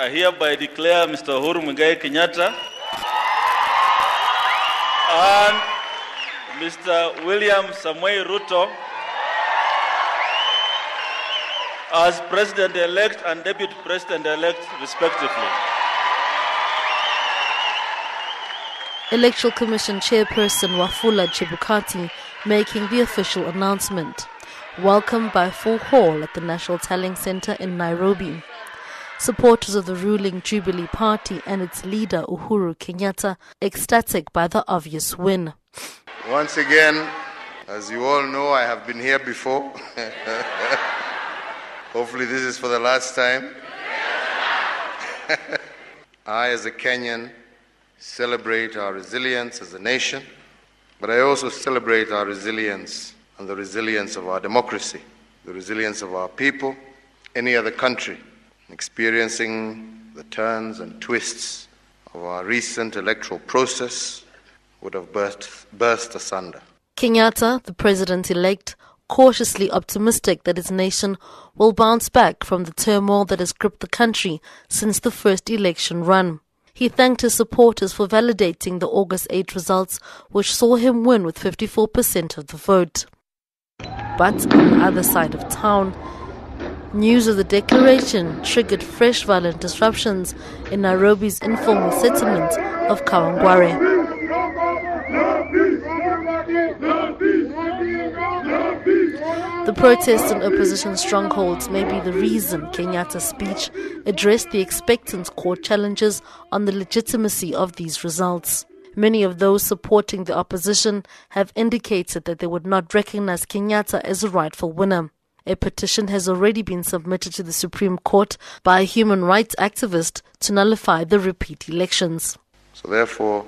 I hereby declare Mr. Uhuru Muigai Kenyatta and Mr. William Samoei Ruto as President-elect and Deputy President-elect, respectively. Electoral Commission Chairperson Wafula Chebukati making the official announcement. Welcomed by full hall at the National Tallying Center in Nairobi. Supporters of the ruling Jubilee Party and its leader Uhuru Kenyatta ecstatic by the obvious win. Once again, as you all know, I have been here before. Hopefully, this is for the last time. I, as a Kenyan, celebrate our resilience as a nation, but I also celebrate our resilience and the resilience of our democracy, the resilience of our people, any other country experiencing the turns and twists of our recent electoral process would have burst, burst asunder. Kenyatta, the president elect, cautiously optimistic that his nation will bounce back from the turmoil that has gripped the country since the first election run. He thanked his supporters for validating the August 8 results, which saw him win with 54% of the vote. But on the other side of town, news of the declaration triggered fresh violent disruptions in Nairobi's informal settlement of Kawangware. The protests and opposition strongholds may be the reason Kenyatta's speech addressed the expectant court challenges on the legitimacy of these results. Many of those supporting the opposition have indicated that they would not recognize Kenyatta as a rightful winner. A petition has already been submitted to the Supreme Court by a human rights activist to nullify the repeat elections. So, therefore,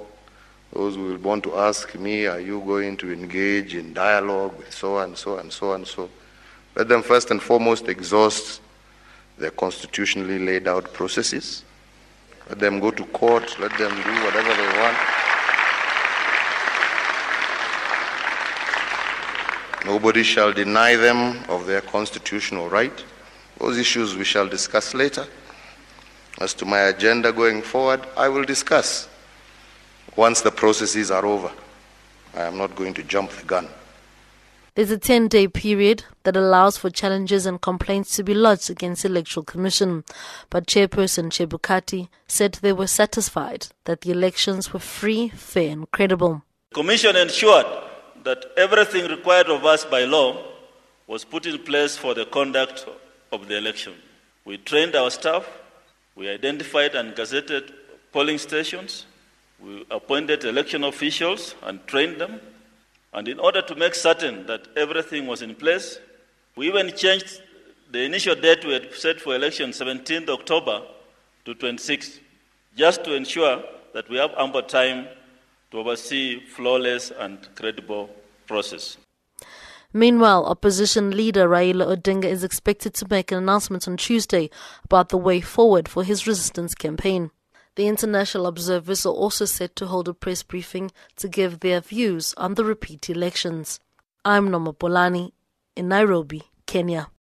those who will want to ask me, are you going to engage in dialogue with so and so and so and so? Let them first and foremost exhaust their constitutionally laid out processes. Let them go to court, let them do whatever they want. Nobody shall deny them of their constitutional right. Those issues we shall discuss later. As to my agenda going forward, I will discuss once the processes are over. I am not going to jump the gun. There's a 10 day period that allows for challenges and complaints to be lodged against the Electoral Commission. But Chairperson Chebukati said they were satisfied that the elections were free, fair, and credible. The Commission ensured that everything required of us by law was put in place for the conduct of the election. We trained our staff, we identified and gazetted polling stations, we appointed election officials and trained them. And in order to make certain that everything was in place, we even changed the initial date we had set for election, 17th October, to 26th, just to ensure that we have ample time to oversee flawless and credible process. Meanwhile, opposition leader Raila Odinga is expected to make an announcement on Tuesday about the way forward for his resistance campaign. The international observers are also set to hold a press briefing to give their views on the repeat elections. I'm Noma Bolani in Nairobi, Kenya.